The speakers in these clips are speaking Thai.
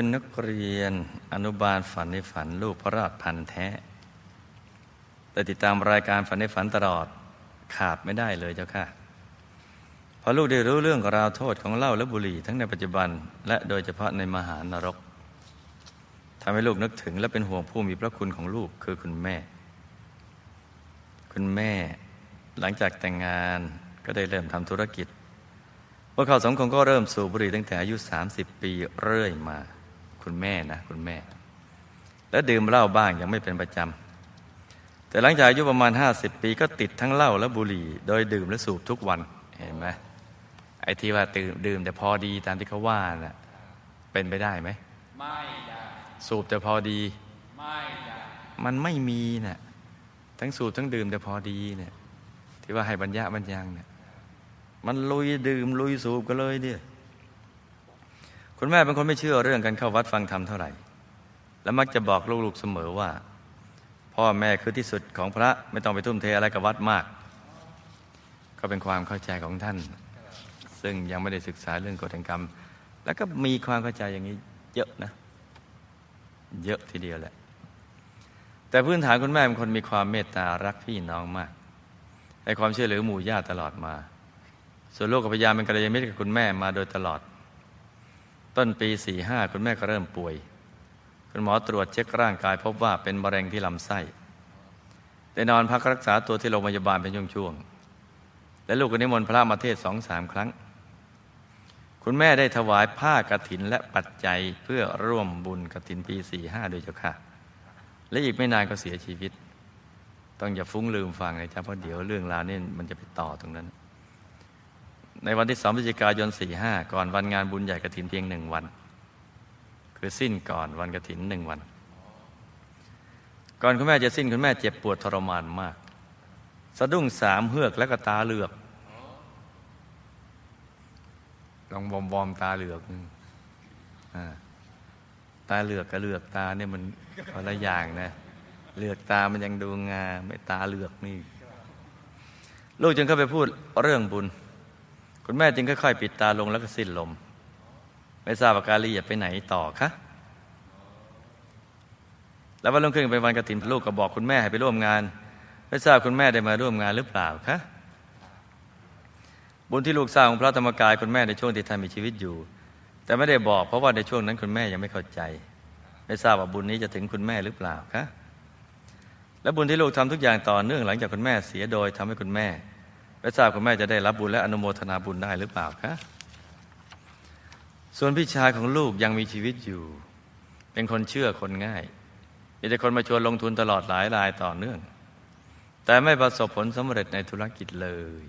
เป็นนักเรียนอนุบาลฝันในฝันลูกพระราชพันธ์แท้ แต่ติดตามรายการฝันในฝันตลอดขาดไม่ได้เลยเจ้าค่ะพอลูกได้รู้เรื่องราวโทษของเหล้าและบุหรี่ทั้งในปัจจุบัน และโดยเฉพาะในมหานรกทำให้ลูกนึกถึงและเป็นห่วงผู้มีพระคุณของลูกคือคุณแม่ คุณแม่หลังจากแต่งงานก็ได้เริ่มทำธุรกิจพวกเขาสองคนก็เริ่มสูบบุหรี่ตั้งแต่อายุ 30 ปีเรื่อยมา คุณแม่นะ คุณแม่ และดื่มเหล้าบ้างยังไม่เป็นประจำแต่หลังจากอายุประมาณ 50 ปีก็ติดทั้งเหล้าและบุหรี่ โดยดื่มและสูบทุกวันเห็นไหมไอ้ที่ว่าดื่มดื่มแต่พอดีตามที่เขาว่าน่ะเป็นไปได้ไหมไม่ได้สูบแต่พอดีไม่ได้มันไม่มีนะ่ะทั้งสูบทั้งดื่มแต่พอดีเนี่ยที่ว่าให้บรรยะบรรยังเนี่ยมันลุยดื่มลุยสูบกันเลยเนี่ย คุณแม่เป็นคนไม่เชื่อเรื่องการเข้าวัดฟังธรรมเท่าไหร่ และมักจะบอกลูกๆเสมอว่า พ่อแม่คือที่สุดของพระไม่ต้องไปทุ่มเทอะไรกับวัดมาก ก็เป็นความเข้าใจของท่าน ซึ่งยังไม่ได้ศึกษาเรื่องกฎแห่งกรรม แล้วก็มีความเข้าใจอย่างนี้เยอะนะ เยอะทีเดียวแหละแต่พื้นฐานคุณแม่เป็นคนมีความเมตตารักพี่น้องมากให้ความช่วยเหลือหมู่ญาติตลอดมา ส่วนลูกกับพยาเป็นกัลยาณมิตรกับคุณแม่มาโดยตลอด ต้นปีสี่ห้าคุณแม่ก็เริ่มป่วย คุณหมอตรวจเช็คร่างกาย พบว่าเป็นมะเร็งที่ลำไส้ ได้นอนพักรักษาตัวที่โรงพยาบาลเป็นช่วงๆ และลูกก็นิมนต์พระมาเทศสองสามครั้ง คุณแม่ได้ถวายผ้ากรถินและปัจจัยเพื่อร่วมบุญกรถินปีสี่ห้าโดยเจ้าค่ะ และอีกไม่นานก็เสียชีวิต ต้องอย่าฟุ้งลืมฟังเลยจ้าเพราะเดี๋ยวเรื่องราวนี่มันจะไปต่อตรงนั้น ในวันที่สองพฤศจิกายนสี่ห้าก่อนวันงานบุญใหญ่กระถินเพียงหนึ่งวัน คือสิ้นก่อนวันกระถินหนึ่งวัน ก่อนคุณแม่จะสิ้นคุณแม่เจ็บปวดทรมานมาก สะดุ้งสามเฮือกและก็ตาเหลือกลองวอมวอมตาเหลือกตาเหลือกกับเหลือกตาเนี่ยมันอะไรอย่างนะเหลือกตามันยังดูงามไม่ตาเหลือกนี่ลูกจึงเข้าไปพูดเรื่องบุญ คุณแม่จึงค่อยๆ ปิดตาลงแล้วก็สิ้นลม ไม่ทราบว่าการลีจะไปไหนต่อคะแล้ววันรุ่งขึ้นเป็นวันกระถินลูกก็บอกคุณแม่ให้ไปร่วมงาน ไม่ทราบคุณแม่ได้มาร่วมงานหรือเปล่าคะบุญที่ลูกสร้างของพระธรรมกายคุณแม่ในช่วงที่ท่านมีชีวิตอยู่ แต่ไม่ได้บอกเพราะว่าในช่วงนั้นคุณแม่ยังไม่เข้าใจ ไม่ทราบว่าบุญนี้จะถึงคุณแม่หรือเปล่าคะและบุญที่ลูกทำทุกอย่างต่อเนื่องหลังจากคุณแม่เสียโดยทำให้คุณแม่ ไม่ทราบคุณแม่จะได้รับบุญและอนุโมทนาบุญได้หรือเปล่าคะส่วนพี่ชายของลูกยังมีชีวิตอยู่ เป็นคนเชื่อคนง่ายมีแต่คนมาชวนลงทุนตลอดหลายรายต่อเนื่อง แต่ไม่ประสบผลสำเร็จในธุรกิจเลย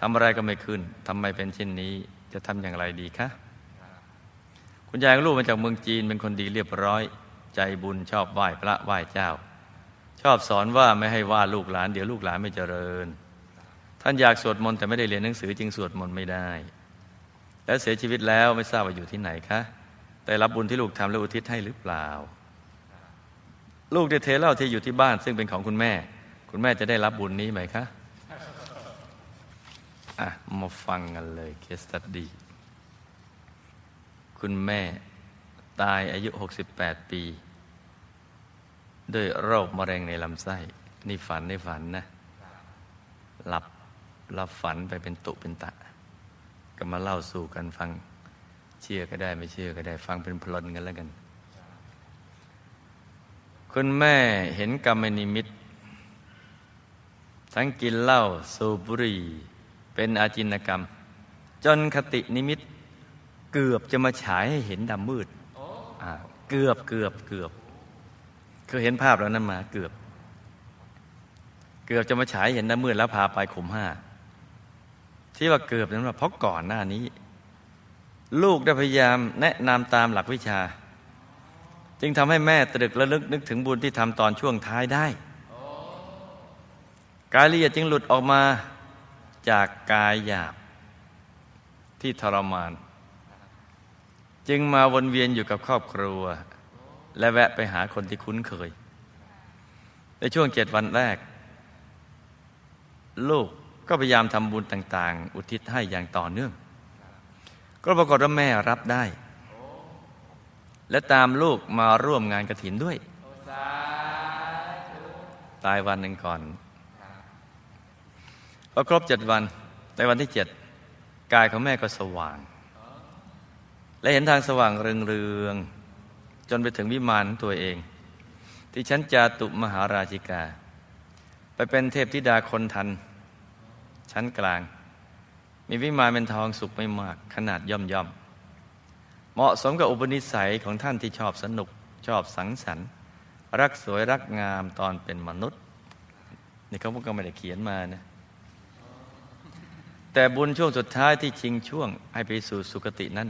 ทำอะไรก็ไม่ขึ้นทำไมเป็นเช่นนี้จะทำอย่างไรดีคะคุณยายของลูกมาจากเมืองจีนเป็นคนดีเรียบร้อย ใจบุญชอบไหว้พระไหว้เจ้า ชอบสอนว่าไม่ให้ว่าลูกหลาน เดี๋ยวลูกหลานไม่เจริญ ท่านอยากสวดมนต์แต่ไม่ได้เรียนหนังสือจึงสวดมนต์ไม่ได้ แล้วเสียชีวิตแล้วไม่ทราบว่าอยู่ที่ไหนคะแต่รับบุญที่ลูกทำแล้วอุทิศให้หรือเปล่า ลูกได้เทเล่าที่อยู่ที่บ้าน ซึ่งเป็นของคุณแม่ คุณแม่จะได้รับบุญนี้ไหมคะอะมาฟังกันเลยเคสตัดดีคุณแม่ตายอายุ 68 ปี ด้วยโรคมะเร็งในลำไส้ นี่ฝันในฝันนะ หลับ หลับฝันไปเป็นตุเป็นตะ ก็มาเล่าสู่กันฟังเชื่อก็ได้ไม่เชื่อก็ได้ฟังเป็นพลนกันแล้วกัน คุณแม่เห็นกรรมนิมิต ทั้งกินเหล้าสูบบุหรี่เป็นอาจินกรรม จนคตินิมิต เกือบจะมาฉายให้เห็นดำมืดเกือบเกือบเกือบเคยเห็นภาพแล้วนั้นมาเกือบ เกือบจะมาฉายเห็นน้ำมืดแล้วพาไปขุมห้า ที่ว่าเกือบนั้นว่าเพราะก่อนหน้านี้ ลูกได้พยายามแนะนำตามหลักวิชา จึงทำให้แม่ตรึกและลึกนึกถึงบุญที่ทำตอนช่วงท้ายได้ กายละเอียดจึงหลุดออกมาจากกายหยาบที่ทรมาน จึงมาวนเวียนอยู่กับครอบครัว และแวะไปหาคนที่คุ้นเคย ในช่วงเจ็ดวันแรก ลูก ก็พยายามทำบุญต่าง ๆ อุทิศให้อย่างต่อเนื่อง ก็ปรากฏว่าแม่รับได้ และตามลูกมาร่วมงานกระถินด้วย ตายวันหนึ่งก่อนพอครบเจ็ดวันในวันที่เจ็ดกายของแม่ก็สว่าง และเห็นทางสว่างเรืองๆจนไปถึงวิมานตัวเอง ที่ชั้นจาตุมหาราชิกา ไปเป็นเทพธิดาคนทัน ชั้นกลาง มีวิมานเป็นทองสุกไม่มาก ขนาดย่อมย่อมเหมาะสมกับอุปนิสัยของท่านที่ชอบสนุกชอบสังสรรค์ รักสวยรักงามตอนเป็นมนุษย์ นี่เขาก็ไม่ได้เขียนมานะแต่บุญช่วงสุดท้ายที่ชิงช่วงให้ไปสู่สุคตินั้น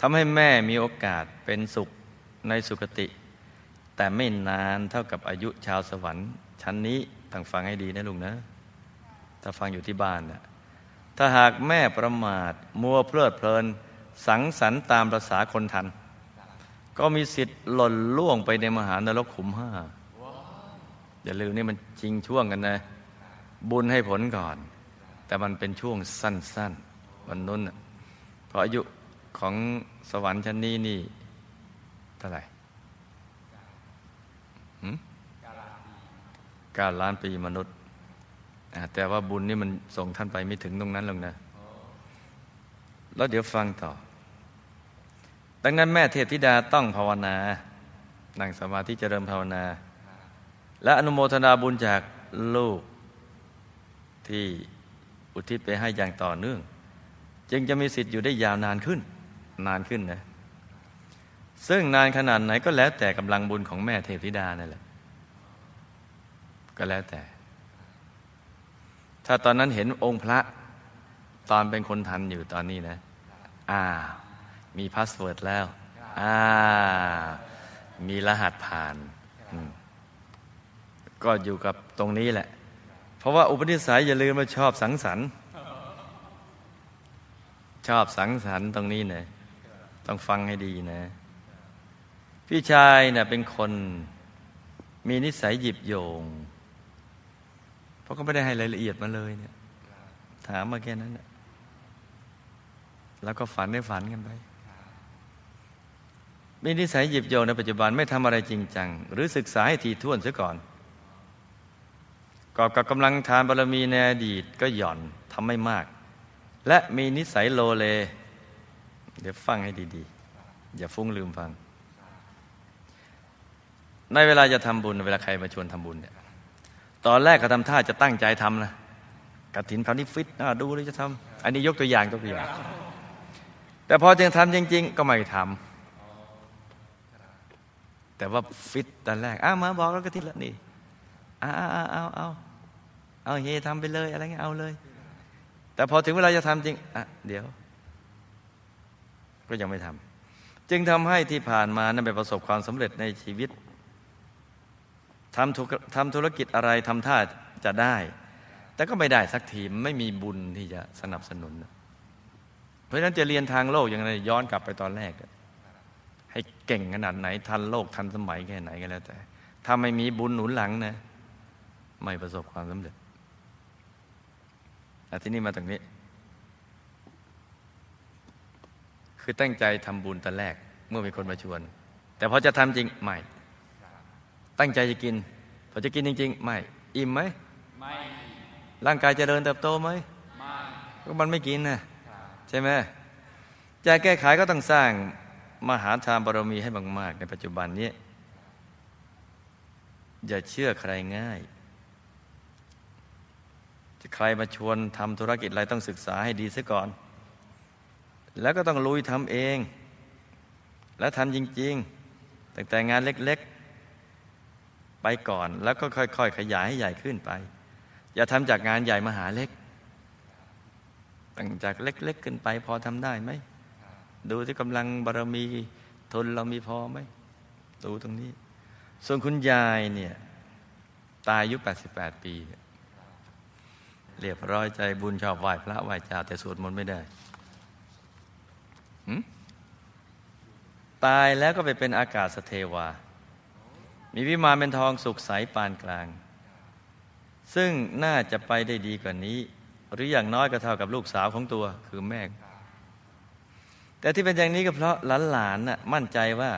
ทำให้แม่มีโอกาสเป็นสุขในสุคติ แต่ไม่นานเท่ากับอายุชาวสวรรค์ ชั้นนี้ต้งฟังให้ดีนะลุงนะ ถ้าฟังอยู่ที่บ้านนะถ้าหากแม่ประมาทมัวเพลิดเพลิน สังสรรค์ตามภาษาคนทัน ก็มีสิทธิ์หล่นล่วงไปในมหานรกขุมห้าอย่าลืมนี่มันจริงช่วงกันนะ บุญให้ผลก่อน แต่มันเป็นช่วงสั้นๆวันนู้นเพราะอายุของสวรรค์ชั้นนี้นี่เท่าไหร่เก้าล้านปีมนุษย์ แต่ว่าบุญนี่มันส่งท่านไปไม่ถึงตรงนั้นหรอกนะ แล้วเดี๋ยวฟังต่อ ดังนั้นแม่เทพธิดาต้องภาวนา นั่งสมาธิเจริญภาวนา และอนุโมทนาบุญจากลูกที่อุทิศไปให้อย่างต่อเนื่อง จึงจะมีสิทธิ์อยู่ได้ยาวนานขึ้น นานขึ้นนะ ซึ่งนานขนาดไหนก็แล้วแต่กำลังบุญของแม่เทพธิดานั่นแหละ ก็แล้วแต่ ถ้าตอนนั้นเห็นองค์พระตอนเป็นคนทันอยู่ตอนนี้นะ อ่า มี password แล้ว อ่า มีรหัสผ่าน ก็อยู่กับตรงนี้แหละ เพราะว่าอุปนิสัยอย่าลืมว่าชอบสังสรรค์ชอบสังสรรค์ตรงนี้นะต้องฟังให้ดีนะ พี่ชายเนะ่ยเป็นคนมีนิสัยหยิบโยง เพราะก็ไม่ได้ให้รายละเอียดมาเลยเนี่ย ถามมาแค่นั้นนะแล้วก็ฝันได้ฝันกันไปมีนิสัยหยิบโยงในปัจจุบันไม่ทำอะไรจริงจัง หรือศึกษาให้ทีท่วนซะก่อนกอบกับกำลังทานบารมีในอดีตก็หย่อนทำไม่มาก และมีนิสัยโลเล เดี๋ยวฟังให้ดีๆ อย่าฟุ้งลืมฟัง ในเวลาจะทำบุญ เวลาใครมาชวนทำบุญเนี่ย ตอนแรกก็ทำท่าจะตั้งใจทำนะกระถินพาวนิฟิตนะดูเลยจะทำอันนี้ยกตัวอย่างตัวอย่าง แต่พอจึงทำจริง ๆ ก็ไม่ทำแต่ว่าฟิตตอนแรกอ้ามาบอกแล้วกระถินแล้วนี่เอาเอาเอาเอาเอาเฮทำไปเลยอะไรเงี้ยเอาเลย แต่พอถึงเวลาจะทำจริงอะเดี๋ยว ก็ยังไม่ทำจึงทำให้ที่ผ่านมานั้นไปประสบความสำเร็จในชีวิต ทำทำธุรกิจอะไรทำท่าจะได้ แต่ก็ไม่ได้สักทีไม่มีบุญที่จะสนับสนุน เพราะฉะนั้นจะเรียนทางโลกอย่างไรย้อนกลับไปตอนแรก ให้เก่งขนาดไหนทันโลกทันสมัยแค่ไหนก็แล้วแต่ ถ้าไม่มีบุญหนุนหลังนะไม่ประสบความสำเร็จแต่ที่นี่มาตรงนี้ คือตั้งใจทำบุญตอนแรกเมื่อมีคนมาชวน แต่พอจะทำจริงไม่ ตั้งใจจะกินพอจะกินจริง ๆ ไม่ อิ่มไหมไม่ร่างกายจเจริญเติบโตไหมไม่ก็มันไม่กินนะใช่ไหมจะแก้ไขก็ต้องสร้างมหาทานบารมีให้มากๆในปัจจุบันนี้ อย่าเชื่อใครง่ายใครมาชวนทำธุรกิจอะไรต้องศึกษาให้ดีซะก่อน แล้วก็ต้องลุยทำเอง และทำจริง ๆ ตั้งแต่งานเล็ก ๆ ไปก่อน แล้วก็ค่อย ๆ ขยายให้ใหญ่ขึ้นไป อย่าทำจากงานใหญ่มาหาเล็กตั้งจากเล็ก ๆ ขึ้นไปพอทำได้ไหม ดูที่กำลังบารมีทุนเรามีพอไหม ดูตรงนี้ ส่วนคุณยายเนี่ยตายอายุ 88 ปีเนี่ยเรียบร้อยใจบุญชอบไหว้พระไหว้เจ้าแต่สวดมนต์ไม่ได้ตายแล้วก็ไปเป็นอากาศสเทวา มีวิมานเป็นทองสุกใสปานกลาง ซึ่งน่าจะไปได้ดีกว่านี้ หรืออย่างน้อยก็เท่ากับลูกสาวของตัวคือแม่ แต่ที่เป็นอย่างนี้ก็เพราะหลานๆน่ะมั่นใจว่า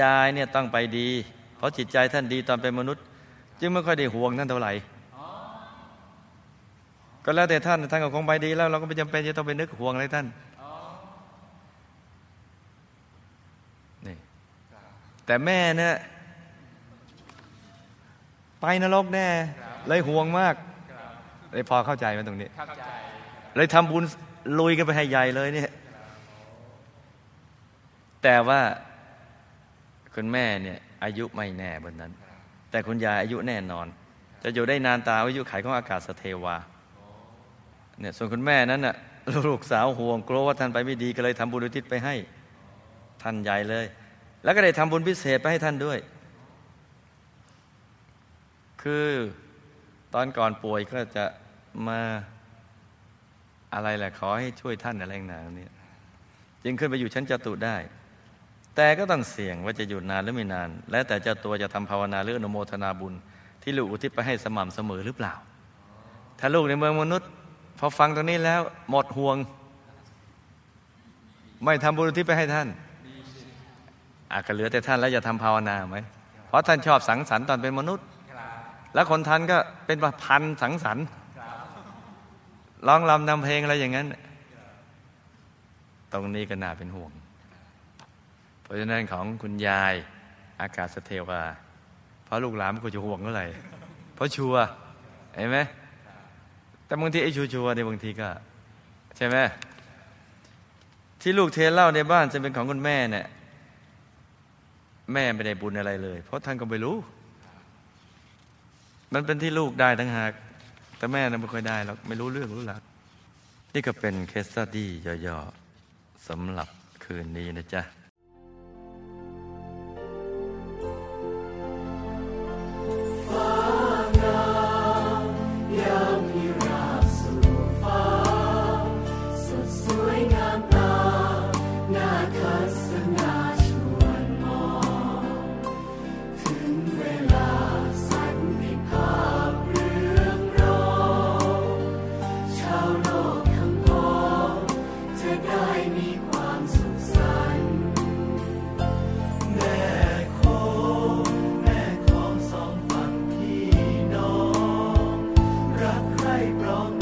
ยายเนี่ยต้องไปดี เพราะจิตใจท่านดีตอนเป็นมนุษย์ จึงไม่ค่อยได้ห่วงท่านเท่าไหร่ก็แล้วแต่ท่านท่านก็คงไปดีแล้วเราก็ไม่จำเป็นจะต้องไปนึกห่วงอะไรท่าน แต่แม่เนี่ยไปนรกแน่ เลยห่วงมาก เลยพอเข้าใจไหมตรงนี้เข้าใจเลยทำบุญลุยกันไปให้ใหญ่เลยเนี่ย แต่ว่าคุณแม่เนี่ย อายุไม่แน่บนนั้น แต่คุณยายอายุแน่นอน จะอยู่ได้นานตามอายุไขของอากาศสเทวาเนี่ยส่วนคุณแม่นั้นน่ะลูกสาวห่วงกลัวว่าท่านไปไม่ดีก็เลยทำบุญอุทิศไปให้ ท่านใหญ่เลย แล้วก็ได้ทำบุญพิเศษไปให้ท่านด้วย คือตอนก่อนป่วยก็จะมาอะไรแหละขอให้ช่วยท่านอะไรต่างเนี่ย จึงขึ้นไปอยู่ชั้นจตุได้ แต่ก็ต้องเสี่ยงว่าจะอยู่นานหรือไม่นาน แล้วแต่เจ้าตัวจะทำภาวนาหรืออนุโมทนาบุญ ที่ลูกอุทิศไปให้สม่ำเสมอหรือเปล่า ถ้าลูกในเมืองมนุษย์ พอฟังตรงนี้แล้วหมดห่วง ไม่ทำบุญอุทิศไปให้ท่าน อาจจะเหลือแต่ท่านแล้วจะทำภาวนาไหมเพราะท่านชอบสังสรรค์ตอนเป็นมนุษย์ แล้วคนทันก็เป็นประพันธ์สังสรรค์ร้องรำนำเพลงอะไรอย่างนั้น ตรงนี้ก็น่าเป็นห่วง เพราะฉะนั้นของคุณยายอากาศสเทวาเพราะลูกหลานมันก็จะห่วงเมื่อไหร่เพราะชัวร์เห็นไหมแต่บางทีไอ้ชัวร์ๆเนี่ยบางทีก็ ใช่ไหมที่ลูกเทเหล่าในบ้านจะเป็นของคุณแม่เนี่ย แม่ไม่ได้บุญอะไรเลย เพราะท่านก็ไม่รู้ มันเป็นที่ลูกได้ทั้งหาก แต่แม่นั้นไม่ค่อยได้หรอกไม่รู้เรื่องรู้ราวนี่ก็เป็นเคสสตี้ย่อๆสำหรับคืนนี้นะจ๊ะ wrong.